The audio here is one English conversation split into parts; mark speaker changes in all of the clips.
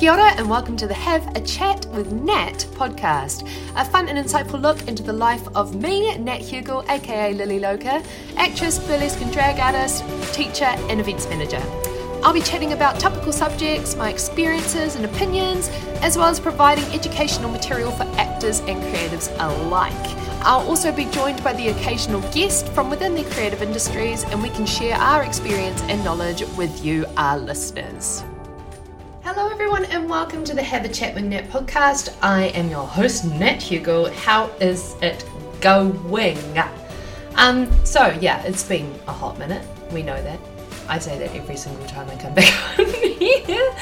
Speaker 1: Kia ora and welcome to the Have a Chat with Nat podcast, a fun and insightful look into the life of me, Nat Hugel, aka Lily Loca, actress, burlesque and drag artist, teacher, and events manager. I'll be chatting about topical subjects, my experiences and opinions, as well as providing educational material for actors and creatives alike. I'll also be joined by the occasional guest from within the creative industries, and we can share our experience and knowledge with you, our listeners. Hello, everyone, and welcome to the Have a Chat with podcast. I am your host, Nat Hugo. How is it going? Um, so yeah, it's been a hot minute. We know that. I say that every single time I come back on here,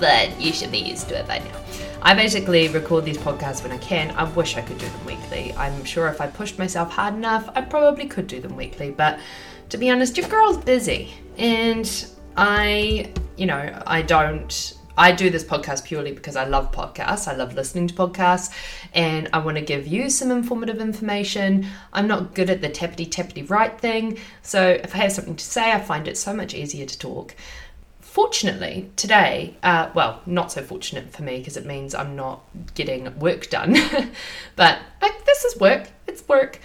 Speaker 1: but you should be used to it by now. I basically record these podcasts when I can. I wish I could do them weekly. I'm sure if I pushed myself hard enough, I probably could do them weekly, but to be honest, your girl's busy. And I, you know, I don't. I do this podcast purely because I love podcasts. I love listening to podcasts and I want to give you some informative information. I'm not good at the tappity tappity right thing. So if I have something to say, I find it so much easier to talk. Fortunately, today, uh, well, not so fortunate for me because it means I'm not getting work done. but like, this is work, it's work.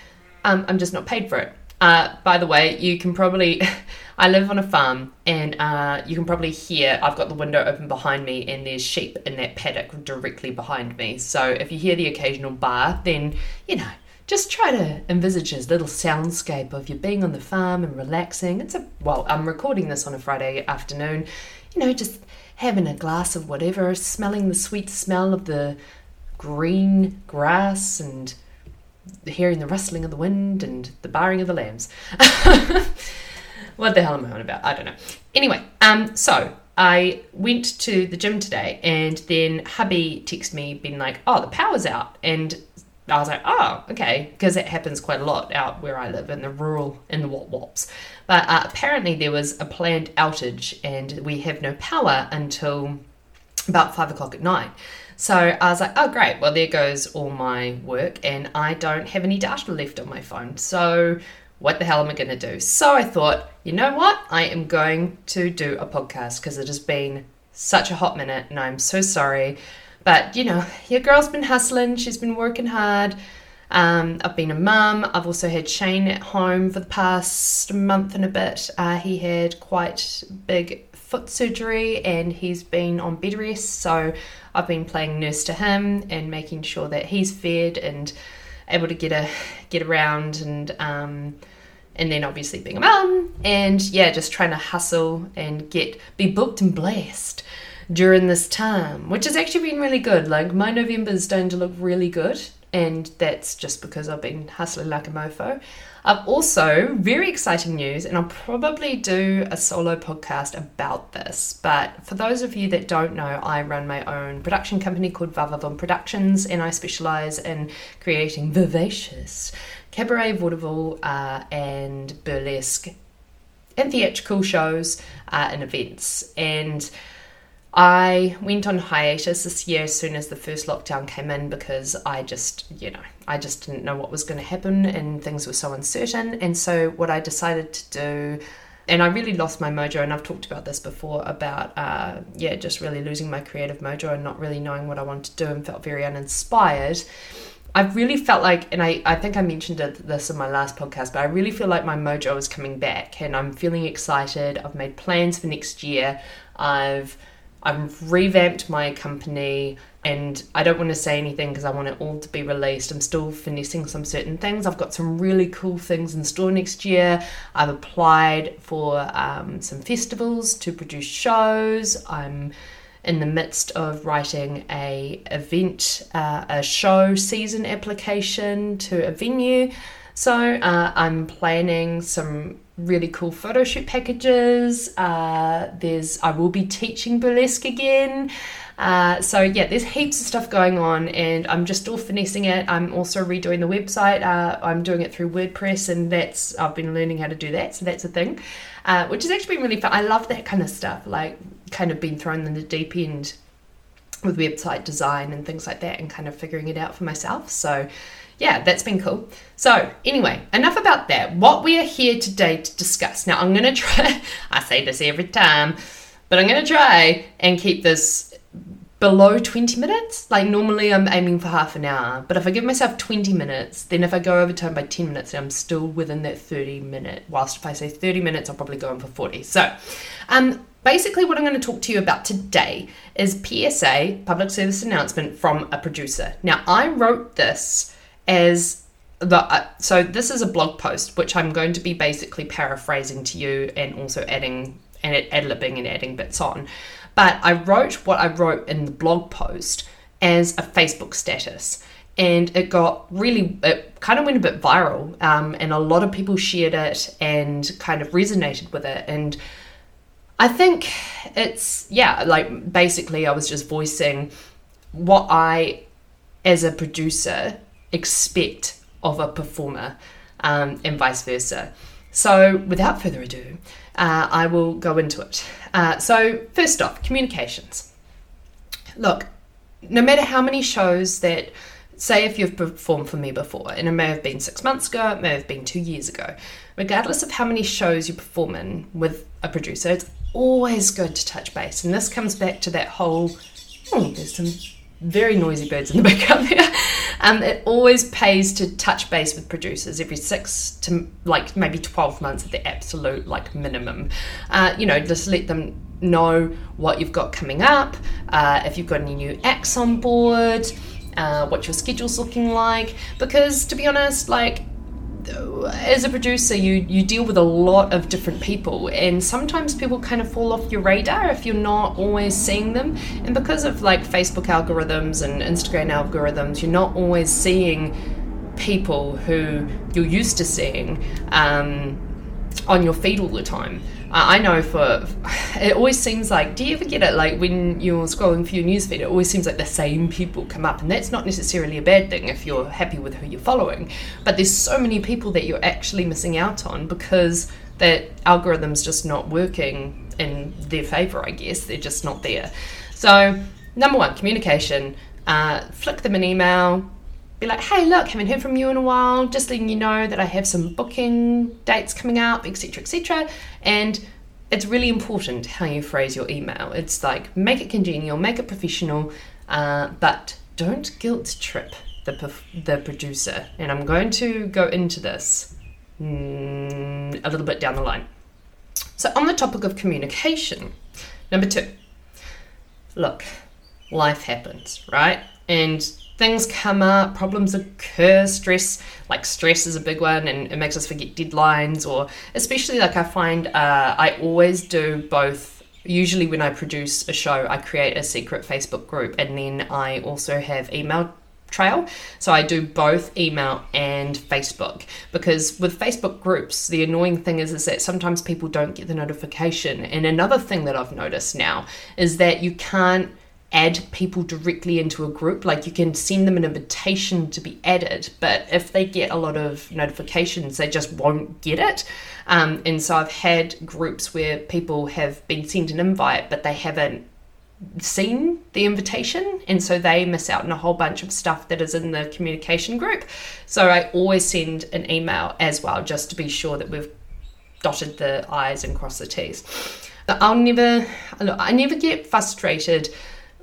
Speaker 1: Um, I'm just not paid for it. Uh, by the way, you can probably. I live on a farm, and uh, you can probably hear I've got the window open behind me, and there's sheep in that paddock directly behind me. So if you hear the occasional bar, then you know just try to envisage this little soundscape of you being on the farm and relaxing. It's a well, I'm recording this on a Friday afternoon, you know, just having a glass of whatever, smelling the sweet smell of the green grass and hearing the rustling of the wind and the barring of the lambs. what the hell am I on about? I don't know. Anyway, um, so I went to the gym today and then hubby texted me being like, oh, the power's out. And I was like, oh, okay, because it happens quite a lot out where I live in the rural, in the Wop Wops. But uh, apparently there was a planned outage and we have no power until about five o'clock at night. So I was like, oh, great. Well, there goes all my work, and I don't have any data left on my phone. So what the hell am I going to do? So I thought, you know what? I am going to do a podcast because it has been such a hot minute, and I'm so sorry. But you know, your girl's been hustling, she's been working hard. Um, I've been a mum. I've also had Shane at home for the past month and a bit. Uh, he had quite big foot surgery and he's been on bed rest. So I've been playing nurse to him and making sure that he's fed and able to get a get around and um, and then obviously being a mum and yeah, just trying to hustle and get be booked and blessed during this time, which has actually been really good. Like my November's starting to look really good, and that's just because I've been hustling like a mofo. I've also, very exciting news, and I'll probably do a solo podcast about this. But for those of you that don't know, I run my own production company called Vavavoom Productions, and I specialize in creating vivacious cabaret, vaudeville, uh, and burlesque and theatrical shows uh, and events. And I went on hiatus this year as soon as the first lockdown came in because I just, you know, I just didn't know what was going to happen and things were so uncertain. And so, what I decided to do, and I really lost my mojo, and I've talked about this before about, uh, yeah, just really losing my creative mojo and not really knowing what I wanted to do and felt very uninspired. I really felt like, and I, I think I mentioned this in my last podcast, but I really feel like my mojo is coming back and I'm feeling excited. I've made plans for next year. I've I've revamped my company and I don't want to say anything because I want it all to be released. I'm still finessing some certain things. I've got some really cool things in store next year. I've applied for um, some festivals to produce shows. I'm in the midst of writing a event, uh, a show season application to a venue. So uh, I'm planning some really cool photo shoot packages. Uh, there's I will be teaching burlesque again. Uh, so yeah, there's heaps of stuff going on, and I'm just still finessing it. I'm also redoing the website. Uh, I'm doing it through WordPress, and that's I've been learning how to do that. So that's a thing, uh, which has actually been really fun. I love that kind of stuff, like kind of being thrown in the deep end with website design and things like that, and kind of figuring it out for myself. So yeah, that's been cool. So, anyway, enough about that. What we are here today to discuss. Now, I'm going to try, I say this every time, but I'm going to try and keep this below 20 minutes. Like normally I'm aiming for half an hour, but if I give myself 20 minutes, then if I go over time by 10 minutes, I'm still within that 30 minute. Whilst if I say 30 minutes, I'll probably go on for 40. So, um, basically what I'm going to talk to you about today is PSA, public service announcement from a producer. Now, I wrote this as the uh, so this is a blog post which I'm going to be basically paraphrasing to you and also adding and ad libbing and adding bits on. But I wrote what I wrote in the blog post as a Facebook status. And it got really, it kind of went a bit viral. Um, and a lot of people shared it and kind of resonated with it. And I think it's, yeah, like basically I was just voicing what I, as a producer, expect of a performer um, and vice versa. So, without further ado, uh, I will go into it. Uh, so, first off, communications. Look, no matter how many shows that, say, if you've performed for me before, and it may have been six months ago, it may have been two years ago, regardless of how many shows you perform in with a producer, it's always good to touch base. And this comes back to that whole, oh, there's some very noisy birds in the background there. Um, it always pays to touch base with producers every six to like maybe 12 months at the absolute like minimum. Uh, you know, just let them know what you've got coming up, uh, if you've got any new acts on board, uh, what your schedule's looking like. Because to be honest, like as a producer, you you deal with a lot of different people, and sometimes people kind of fall off your radar if you're not always seeing them. And because of like Facebook algorithms and Instagram algorithms, you're not always seeing people who you're used to seeing um, on your feed all the time. I know for it always seems like do you ever get it like when you're scrolling through your newsfeed it always seems like the same people come up and that's not necessarily a bad thing if you're happy with who you're following. But there's so many people that you're actually missing out on because that algorithm's just not working in their favor I guess. They're just not there. So number one communication. Uh, flick them an email be like, hey, look, haven't heard from you in a while. Just letting you know that I have some booking dates coming up, etc., etc. And it's really important how you phrase your email. It's like make it congenial, make it professional, uh, but don't guilt trip the the producer. And I'm going to go into this mm, a little bit down the line. So, on the topic of communication, number two, look, life happens, right? And things come up, problems occur, stress, like stress is a big one and it makes us forget deadlines, or especially like I find uh, I always do both. Usually, when I produce a show, I create a secret Facebook group and then I also have email trail. So I do both email and Facebook because with Facebook groups, the annoying thing is is that sometimes people don't get the notification. And another thing that I've noticed now is that you can't add people directly into a group. Like you can send them an invitation to be added, but if they get a lot of notifications, they just won't get it. Um, and so I've had groups where people have been sent an invite, but they haven't seen the invitation and so they miss out on a whole bunch of stuff that is in the communication group so i always send an email as well just to be sure that we've dotted the i's and crossed the t's but i'll never i never get frustrated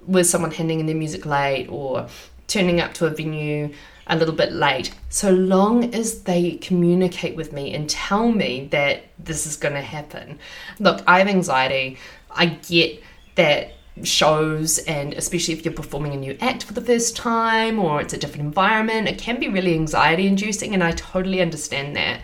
Speaker 1: with someone handing in their music late or turning up to a venue a little bit late, so long as they communicate with me and tell me that this is going to happen. Look, I have anxiety. I get that shows and especially if you're performing a new act for the first time or it's a different environment it can be really anxiety inducing and I totally understand that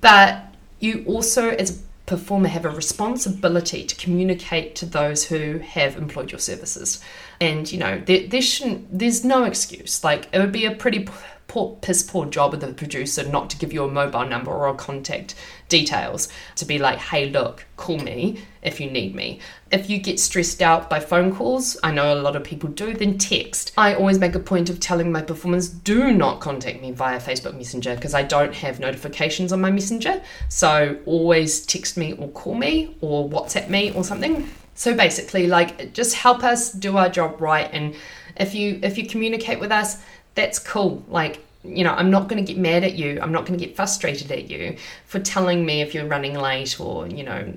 Speaker 1: but you also as performer have a responsibility to communicate to those who have employed your services. And you know, there, there shouldn't, there's no excuse. Like it would be a pretty poor, piss poor job of the producer not to give you a mobile number or a contact details to be like, hey, look, call me if you need me. If you get stressed out by phone calls, I know a lot of people do, then text. I always make a point of telling my performers do not contact me via Facebook Messenger because I don't have notifications on my Messenger. So always text me or call me or WhatsApp me or something. So basically, like, just help us do our job right. And if you if you communicate with us, that's cool. Like, you know, I'm not going to get mad at you. I'm not going to get frustrated at you for telling me if you're running late or, you know,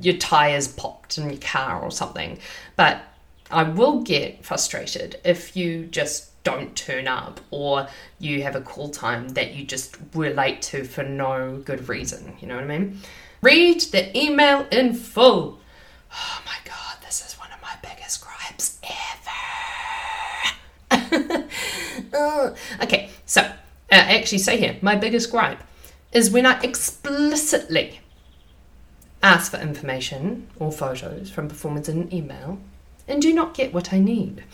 Speaker 1: your tires popped in your car or something. But I will get frustrated if you just don't turn up or you have a call time that you just were late to for no good reason. You know what I mean? Read the email in full. Oh my god, this is one of my biggest gripes ever. okay, so uh, actually say here, my biggest gripe is when I explicitly ask for information or photos from performers in an email and do not get what I need.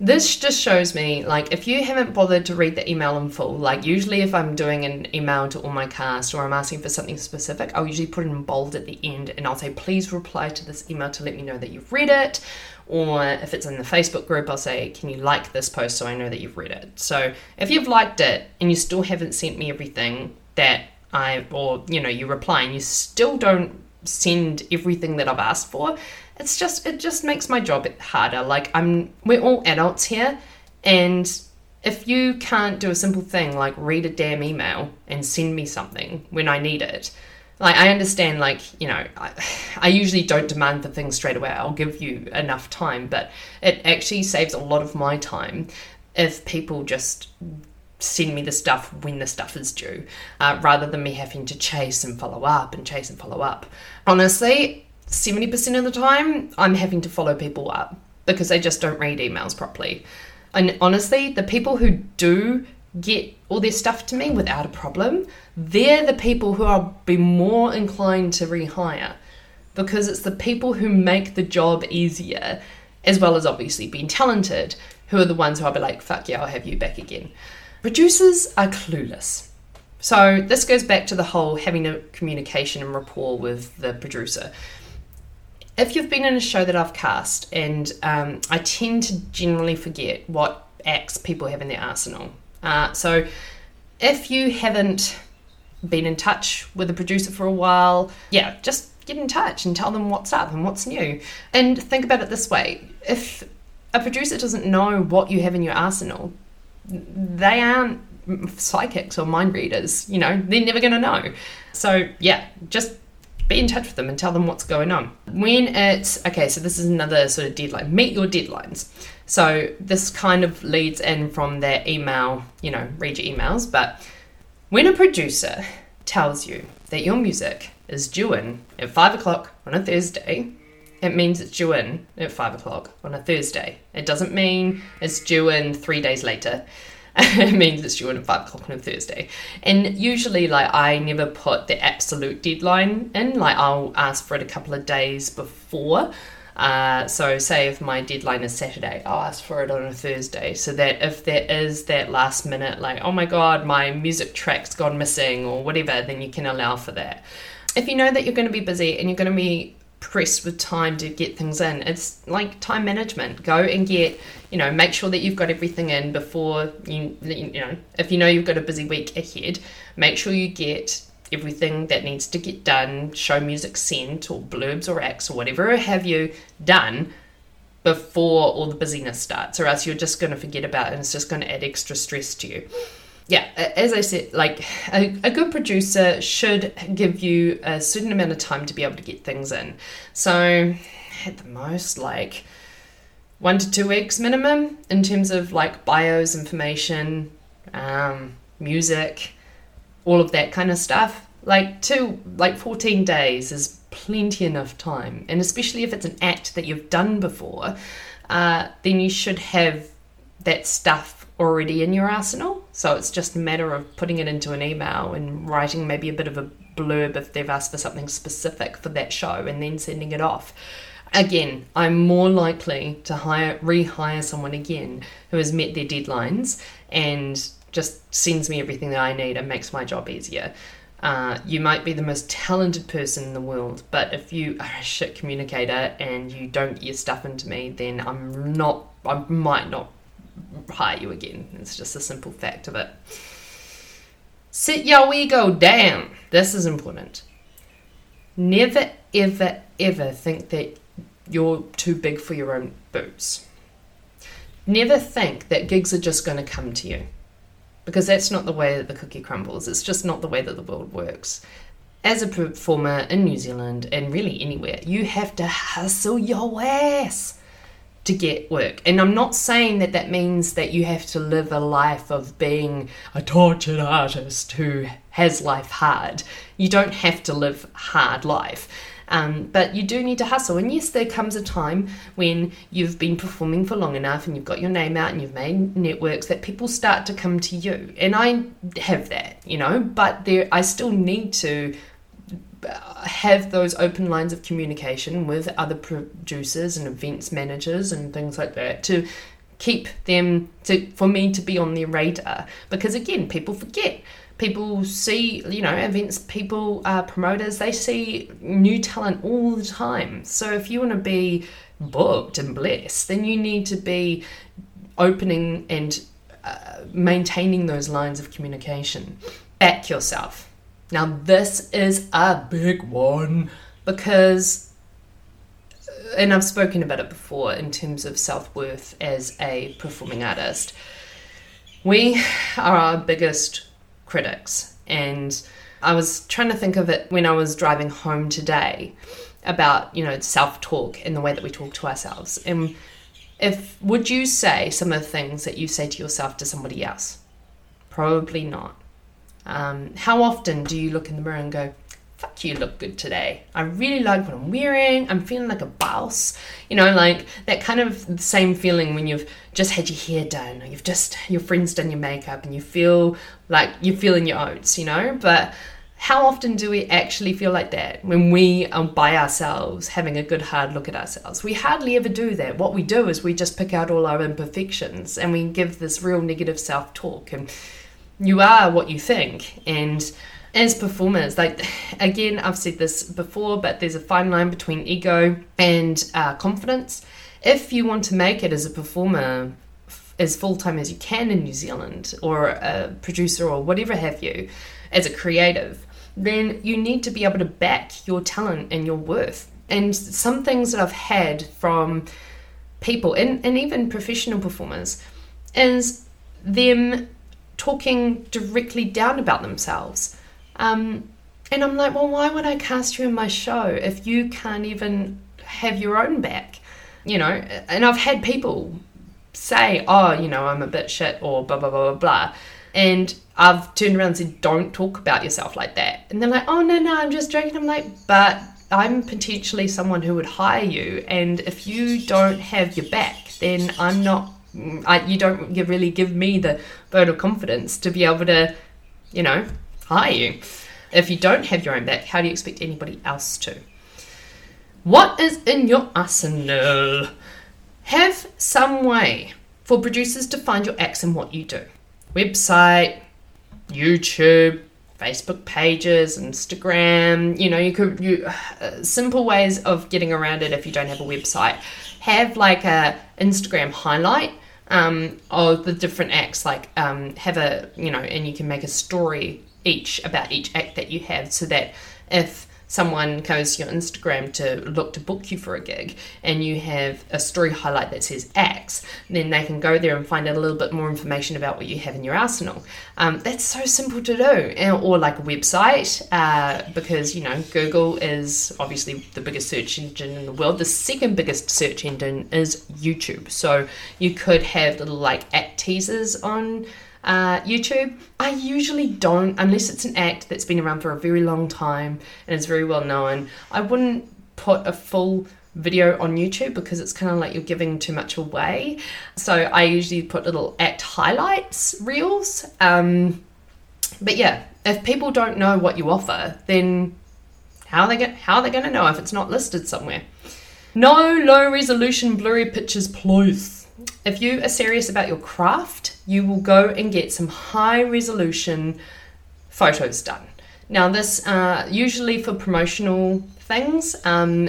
Speaker 1: This just shows me, like, if you haven't bothered to read the email in full, like, usually if I'm doing an email to all my cast or I'm asking for something specific, I'll usually put it in bold at the end and I'll say, please reply to this email to let me know that you've read it. Or if it's in the Facebook group, I'll say, can you like this post so I know that you've read it? So if you've liked it and you still haven't sent me everything that I, or, you know, you reply and you still don't send everything that I've asked for, it's just it just makes my job harder. Like I'm we're all adults here and if you can't do a simple thing like read a damn email and send me something when I need it, like I understand like, you know, I, I usually don't demand the things straight away. I'll give you enough time, but it actually saves a lot of my time if people just send me the stuff when the stuff is due, uh, rather than me having to chase and follow up and chase and follow up. Honestly, 70% of the time, I'm having to follow people up because they just don't read emails properly. And honestly, the people who do get all their stuff to me without a problem, they're the people who I'll be more inclined to rehire because it's the people who make the job easier, as well as obviously being talented, who are the ones who I'll be like, fuck yeah, I'll have you back again. Producers are clueless. So this goes back to the whole having a communication and rapport with the producer if you've been in a show that I've cast, and um, I tend to generally forget what acts people have in their arsenal. Uh, so if you haven't been in touch with a producer for a while, yeah, just get in touch and tell them what's up and what's new. And think about it this way if a producer doesn't know what you have in your arsenal, they aren't psychics or mind readers, you know, they're never going to know. So, yeah, just be in touch with them and tell them what's going on. When it's okay, so this is another sort of deadline. Meet your deadlines. So this kind of leads in from their email, you know, read your emails. But when a producer tells you that your music is due in at five o'clock on a Thursday, it means it's due in at five o'clock on a Thursday. It doesn't mean it's due in three days later. it means it's due in at five o'clock on a Thursday. And usually, like, I never put the absolute deadline in. Like, I'll ask for it a couple of days before. Uh, so, say if my deadline is Saturday, I'll ask for it on a Thursday so that if there is that last minute, like, oh my god, my music track's gone missing or whatever, then you can allow for that. If you know that you're going to be busy and you're going to be pressed with time to get things in. It's like time management. Go and get, you know, make sure that you've got everything in before you, you know, if you know you've got a busy week ahead, make sure you get everything that needs to get done, show music sent or blurbs or acts or whatever have you done before all the busyness starts, or else you're just going to forget about it and it's just going to add extra stress to you yeah, as I said, like a, a, good producer should give you a certain amount of time to be able to get things in. So, at the most, like one to two weeks minimum in terms of like bios, information, um, music, all of that kind of stuff. Like two, like 14 days is plenty enough time. And especially if it's an act that you've done before, uh, then you should have that stuff already in your arsenal. So it's just a matter of putting it into an email and writing maybe a bit of a blurb if they've asked for something specific for that show and then sending it off. Again, I'm more likely to hire rehire someone again who has met their deadlines and just sends me everything that I need and makes my job easier. Uh, you might be the most talented person in the world, but if you are a shit communicator and you don't get your stuff into me, then I'm not, I might not hire you again. It's just a simple fact of it. Sit your ego down. This is important. Never, ever, ever think that you're too big for your own boots. Never think that gigs are just going to come to you because that's not the way that the cookie crumbles. It's just not the way that the world works. As a performer in New Zealand and really anywhere, you have to hustle your ass to get work. And I'm not saying that that means that you have to live a life of being a tortured artist who has life hard. You don't have to live hard life. Um, but you do need to hustle. And yes, there comes a time when you've been performing for long enough and you've got your name out and you've made networks that people start to come to you. And I have that, you know, but there I still need to have those open lines of communication with other producers and events managers and things like that to keep them to for me to be on their radar because again people forget people see you know events people uh, promoters they see new talent all the time. So if you want to be booked and blessed then you need to be opening and uh, maintaining those lines of communication. Back yourself. Now, this is a big one because, and I've spoken about it before in terms of self worth as a performing artist, we are our biggest critics. And I was trying to think of it when I was driving home today about, you know, self talk and the way that we talk to ourselves. And if would you say some of the things that you say to yourself to somebody else? Probably not. Um, how often do you look in the mirror and go, fuck you look good today. I really like what I'm wearing. I'm feeling like a boss. You know, like that kind of same feeling when you've just had your hair done or you've just, your friend's done your makeup and you feel like you're feeling your oats, you know? But how often do we actually feel like that when we are by ourselves having a good hard look at ourselves? We hardly ever do that. What we do is we just pick out all our imperfections and we give this real negative self talk and you are what you think and as performers like again i've said this before but there's a fine line between ego and uh, confidence if you want to make it as a performer as full-time as you can in new zealand or a producer or whatever have you as a creative then you need to be able to back your talent and your worth and some things that i've had from people and, and even professional performers is them talking directly down about themselves. Um, and I'm like, well, why would I cast you in my show if you can't even have your own back? You know, and I've had people say, oh, you know, I'm a bit shit or blah, blah, blah, blah, blah. And I've turned around and said, don't talk about yourself like that. And they're like, oh, no, no, I'm just joking. I'm like, but I'm potentially someone who would hire you. And if you don't have your back, then I'm not I, you don't really give me the vote of confidence to be able to, you know, hire you. If you don't have your own back, how do you expect anybody else to? What is in your arsenal? Have some way for producers to find your acts and what you do. Website, YouTube, Facebook pages, Instagram. You know, you could you uh, simple ways of getting around it if you don't have a website. Have like a Instagram highlight um, of the different acts. Like um, have a you know, and you can make a story each about each act that you have, so that if someone goes to your Instagram to look to book you for a gig and you have a story highlight that says X, then they can go there and find out a little bit more information about what you have in your arsenal. Um, that's so simple to do. Or like a website, uh, because you know, Google is obviously the biggest search engine in the world. The second biggest search engine is YouTube. So you could have little like act teasers on uh, YouTube, I usually don't, unless it's an act that's been around for a very long time and is very well known. I wouldn't put a full video on YouTube because it's kind of like you're giving too much away. So I usually put little act highlights reels. Um, but yeah, if people don't know what you offer, then how are they get, how are they going to know if it's not listed somewhere? No low resolution blurry pictures, please. If you are serious about your craft, you will go and get some high resolution photos done. Now, this uh, usually for promotional things. Um,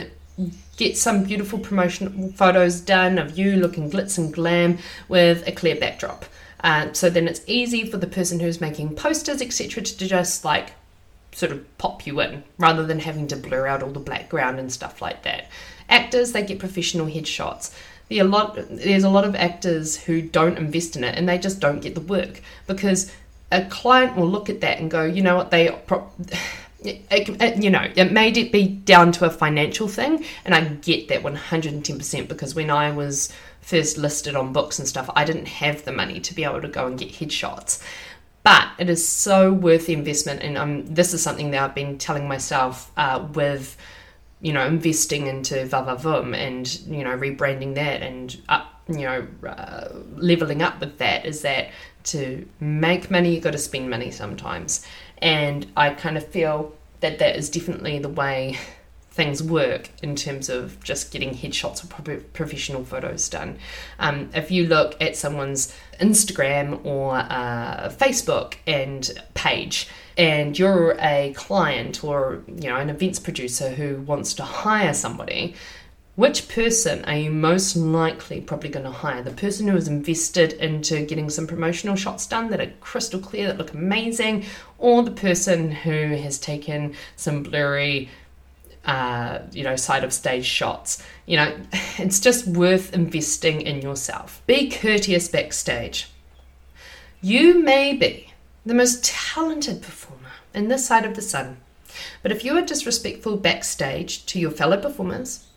Speaker 1: get some beautiful promotional photos done of you looking glitz and glam with a clear backdrop. Uh, so then it's easy for the person who's making posters, etc., to just like sort of pop you in rather than having to blur out all the background and stuff like that. Actors, they get professional headshots a lot there's a lot of actors who don't invest in it and they just don't get the work because a client will look at that and go, you know what, they pro- it, it, you know, it it be down to a financial thing, and I get that 110% because when I was first listed on books and stuff, I didn't have the money to be able to go and get headshots. But it is so worth the investment, and um, this is something that I've been telling myself uh, with, you know, investing into Vavavoom and you know rebranding that and up, you know, uh, leveling up with that is that to make money, you've got to spend money sometimes. And I kind of feel that that is definitely the way things work in terms of just getting headshots or professional photos done. Um, if you look at someone's Instagram or uh, Facebook and page, and you're a client or you know an events producer who wants to hire somebody, which person are you most likely probably going to hire? The person who has invested into getting some promotional shots done that are crystal clear, that look amazing, or the person who has taken some blurry, uh, you know, side of stage shots? You know, it's just worth investing in yourself. Be courteous backstage. You may be the most talented performer in this side of the sun, but if you are disrespectful backstage to your fellow performers,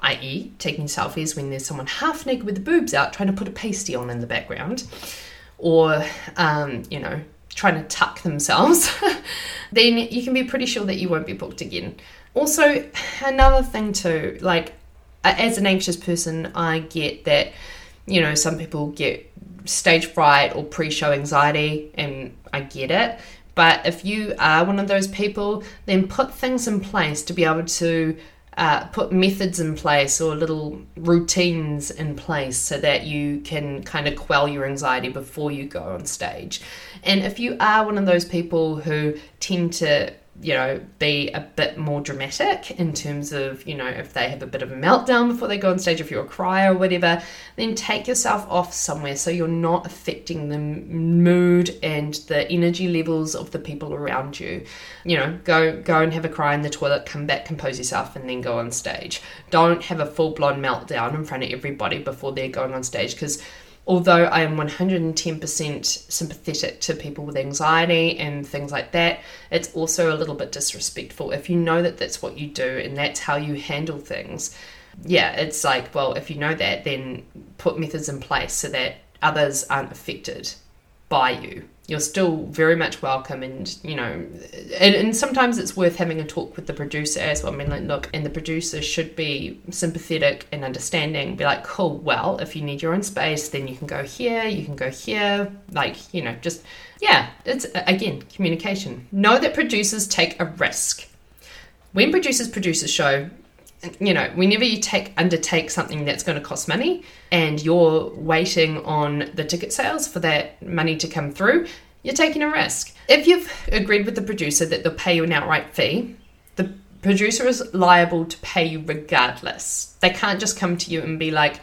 Speaker 1: i.e., taking selfies when there's someone half naked with the boobs out trying to put a pasty on in the background, or, um, you know, trying to tuck themselves, then you can be pretty sure that you won't be booked again. Also, another thing too, like as an anxious person, I get that, you know, some people get stage fright or pre show anxiety, and I get it. But if you are one of those people, then put things in place to be able to uh, put methods in place or little routines in place so that you can kind of quell your anxiety before you go on stage. And if you are one of those people who tend to you know, be a bit more dramatic in terms of, you know, if they have a bit of a meltdown before they go on stage, if you're a crier or whatever, then take yourself off somewhere so you're not affecting the mood and the energy levels of the people around you. You know, go go and have a cry in the toilet, come back, compose yourself, and then go on stage. Don't have a full blown meltdown in front of everybody before they're going on stage because although I am 110% sympathetic to people with anxiety and things like that, it's also a little bit disrespectful. If you know that that's what you do and that's how you handle things, yeah, it's like, well, if you know that, then put methods in place so that others aren't affected by you. You're still very much welcome and you know and, and, sometimes it's worth having a talk with the producer as well. I mean like look and the producer should be sympathetic and understanding. Be like cool well if you need your own space then you can go here you can go here. Like you know just yeah it's again communication. Know that producers take a risk. When producers produce a show you know, whenever you take undertake something that's going to cost money and you're waiting on the ticket sales for that money to come through, you're taking a risk. If you've agreed with the producer that they'll pay you an outright fee, the producer is liable to pay you regardless. They can't just come to you and be like,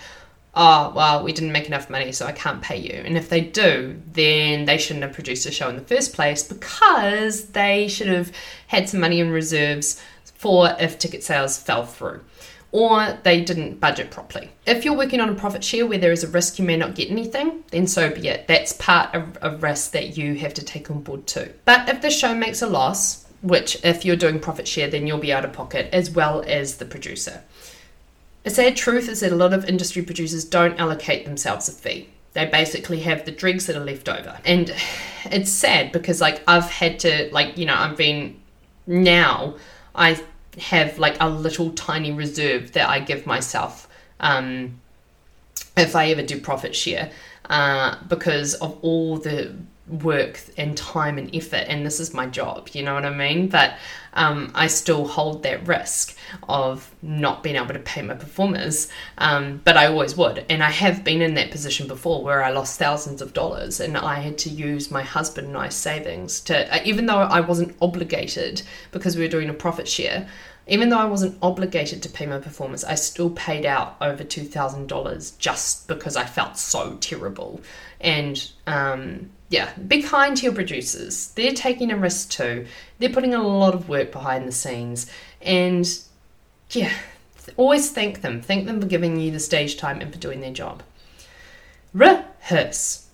Speaker 1: oh, well, we didn't make enough money, so I can't pay you. And if they do, then they shouldn't have produced a show in the first place because they should have had some money in reserves for if ticket sales fell through or they didn't budget properly. If you're working on a profit share where there is a risk you may not get anything, then so be it. That's part of a risk that you have to take on board too. But if the show makes a loss, which if you're doing profit share, then you'll be out of pocket as well as the producer. A sad truth is that a lot of industry producers don't allocate themselves a fee. They basically have the dregs that are left over. And it's sad because like I've had to like, you know, I've been now I have like a little tiny reserve that I give myself um, if I ever do profit share uh, because of all the work and time and effort and this is my job you know what i mean but um, i still hold that risk of not being able to pay my performers um, but i always would and i have been in that position before where i lost thousands of dollars and i had to use my husband and i's savings to uh, even though i wasn't obligated because we were doing a profit share even though I wasn't obligated to pay my performers, I still paid out over $2,000 just because I felt so terrible. And um, yeah, be kind to your producers. They're taking a risk too. They're putting a lot of work behind the scenes. And yeah, always thank them. Thank them for giving you the stage time and for doing their job. Rehearse.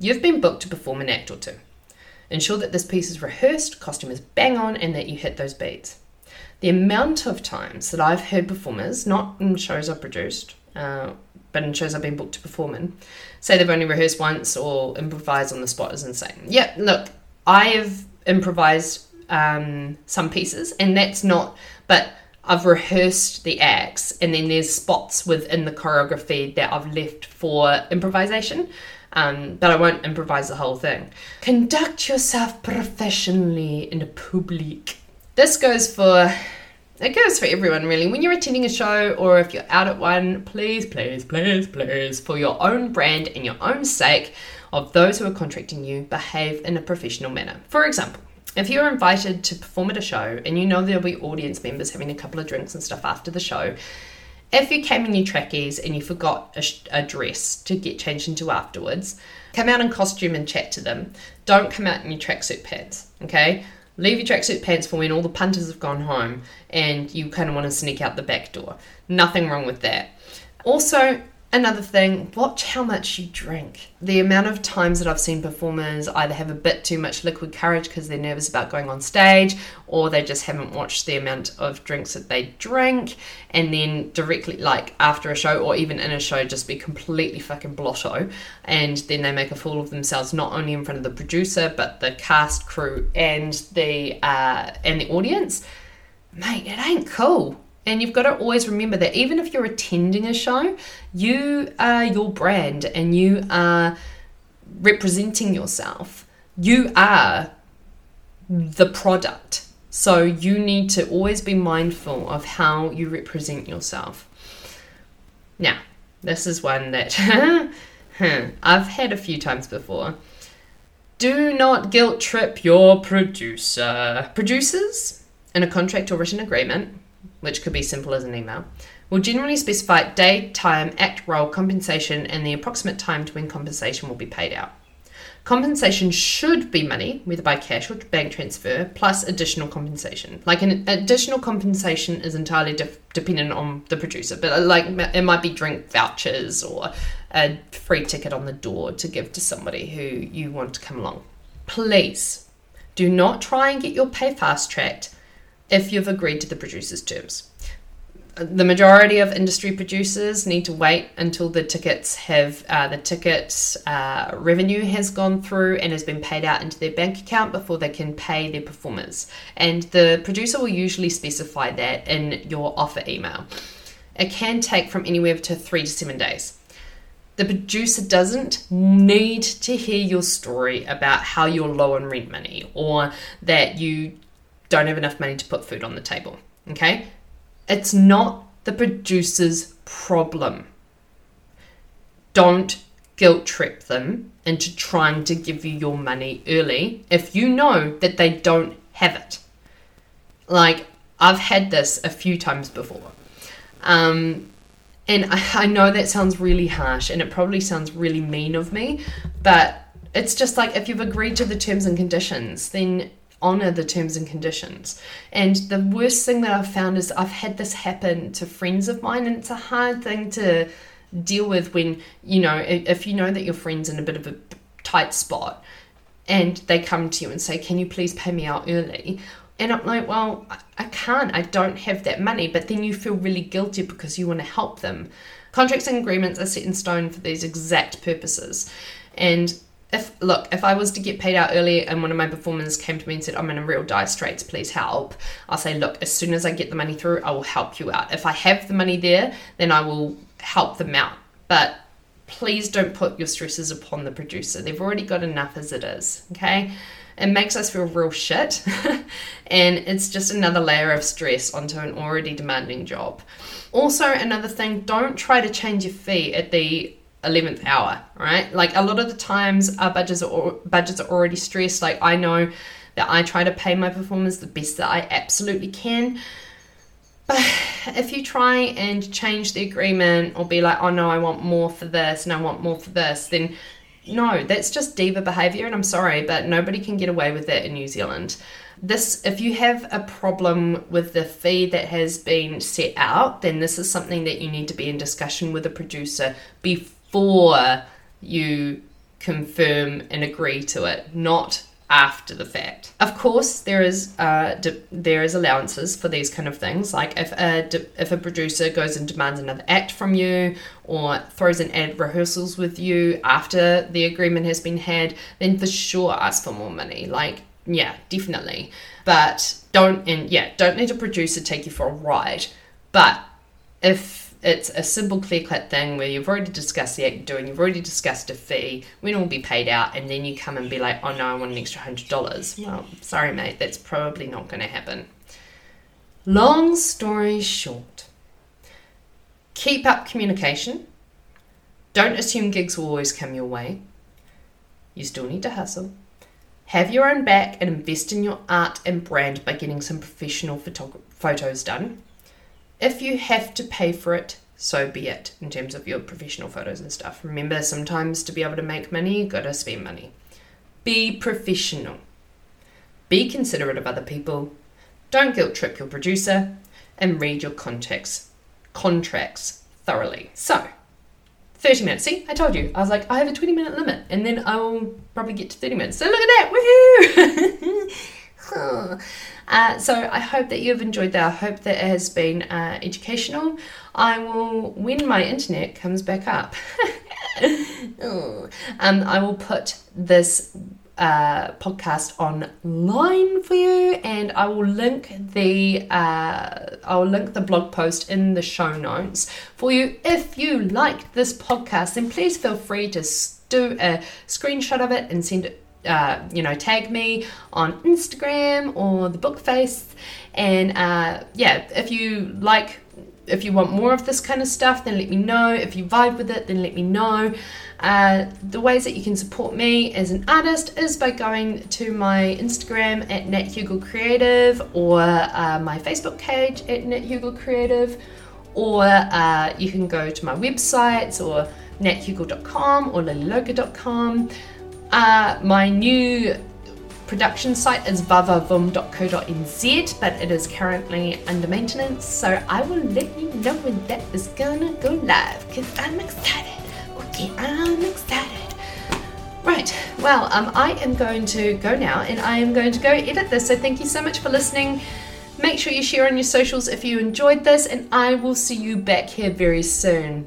Speaker 1: You've been booked to perform an act or two. Ensure that this piece is rehearsed, costume is bang on, and that you hit those beats. The amount of times that I've heard performers, not in shows I've produced, uh, but in shows I've been booked to perform in, say they've only rehearsed once or improvise on the spot is insane. Yeah, look, I have improvised um, some pieces, and that's not, but I've rehearsed the acts, and then there's spots within the choreography that I've left for improvisation. Um, but I won't improvise the whole thing. Conduct yourself professionally in a public. This goes for it goes for everyone really. When you're attending a show or if you're out at one, please, please, please, please, for your own brand and your own sake of those who are contracting you, behave in a professional manner. For example, if you're invited to perform at a show and you know there'll be audience members having a couple of drinks and stuff after the show, if you came in your trackies and you forgot a, a, dress to get changed into afterwards, come out in costume and chat to them. Don't come out in your tracksuit pants, okay? Leave your tracksuit pants for when all the punters have gone home and you kind of want to sneak out the back door. Nothing wrong with that. Also, Another thing, watch how much you drink. The amount of times that I've seen performers either have a bit too much liquid courage because they're nervous about going on stage, or they just haven't watched the amount of drinks that they drink, and then directly, like after a show or even in a show, just be completely fucking blotto, and then they make a fool of themselves not only in front of the producer but the cast, crew, and the uh, and the audience. Mate, it ain't cool. And you've got to always remember that even if you're attending a show, you are your brand and you are representing yourself. You are the product. So you need to always be mindful of how you represent yourself. Now, this is one that I've had a few times before. Do not guilt trip your producer. Producers in a contract or written agreement which could be simple as an email, will generally specify day, time, act, role, compensation, and the approximate time to when compensation will be paid out. Compensation should be money, whether by cash or bank transfer, plus additional compensation. Like an additional compensation is entirely dependent on the producer, but uh, like it might be drink vouchers or a free ticket on the door to give to somebody who you want to come along. Please do not try and get your pay fast tracked if you've agreed to the producer's terms. The majority of industry producers need to wait until the tickets have uh, the tickets uh, revenue has gone through and has been paid out into their bank account before they can pay their performers. And the producer will usually specify that in your offer email. It can take from anywhere to three to seven days. The producer doesn't need to hear your story about how you're low on rent money or that you don't have enough money to put food on the table. Okay? It's not the producer's problem. Don't guilt trip them into trying to give you your money early if you know that they don't have it. Like, I've had this a few times before. Um, and I, I know that sounds really harsh and it probably sounds really mean of me, but it's just like if you've agreed to the terms and conditions, then honor the terms and conditions. And the worst thing that I've found is I've had this happen to friends of mine, and it's a hard thing to deal with when, you know, if you know that your friend's in a bit of a tight spot and they come to you and say, Can you please pay me out early? And I'm like, Well, I can't, I don't have that money. But then you feel really guilty because you want to help them. Contracts and agreements are set in stone for these exact purposes. And if look, if I was to get paid out early and one of my performers came to me and said, I'm in a real dire straits, please help, I'll say, look, as soon as I get the money through, I will help you out. If I have the money there, then I will help them out. But please don't put your stresses upon the producer. They've already got enough as it is, okay? It makes us feel real shit. and it's just another layer of stress onto an already demanding job. Also, another thing, don't try to change your fee at the 11th hour, right? Like a lot of the times our budgets are budgets are already stressed. Like I know that I try to pay my performers the best that I absolutely can. But if you try and change the agreement or be like, oh no, I want more for this and I want more for this, then no, that's just diva behavior. And I'm sorry, but nobody can get away with that in New Zealand. This, if you have a problem with the fee that has been set out, then this is something that you need to be in discussion with a producer before before you confirm and agree to it, not after the fact. Of course, there is uh, de- there is allowances for these kind of things. Like if a if a producer goes and demands another act from you, or throws in added rehearsals with you after the agreement has been had, then for sure ask for more money. Like yeah, definitely. But don't and yeah, don't let a producer take you for a ride. But if it's a simple clear cut thing where you've already discussed the act you're doing, you've already discussed a fee, when it will be paid out, and then you come and be like, oh no, I want an extra hundred dollars. Well, sorry, mate, that's probably not going to happen. Long story short, keep up communication. Don't assume gigs will always come your way. You still need to hustle. Have your own back and invest in your art and brand by getting some professional photog- photos done if you have to pay for it, so be it in terms of your professional photos and stuff. Remember, sometimes to be able to make money, you gotta spend money. Be professional. Be considerate of other people. Don't guilt trip your producer and read your contracts contracts thoroughly. So, 30 minutes. See, I told you. I was like, I have a 20 minute limit, and then I will probably get to 30 minutes. So look at that. Woohoo! Uh, so I hope that you've enjoyed that. I hope that it has been uh, educational. I will, when my internet comes back up, um, I will put this uh, podcast online for you, and I will link the uh, I will link the blog post in the show notes for you. If you liked this podcast, then please feel free to do a screenshot of it and send it uh, you know, tag me on Instagram or the book face. And uh, yeah, if you like, if you want more of this kind of stuff, then let me know. If you vibe with it, then let me know. Uh, the ways that you can support me as an artist is by going to my Instagram at Nat Creative or uh, my Facebook page at Nat Creative, or uh, you can go to my websites or nathugel.com or lilyloca.com. Uh, my new production site is vavavoom.co.nz, but it is currently under maintenance, so I will let you know when that is gonna go live because I'm excited. Okay, I'm excited. Right, well, um, I am going to go now and I am going to go edit this. So, thank you so much for listening. Make sure you share on your socials if you enjoyed this, and I will see you back here very soon.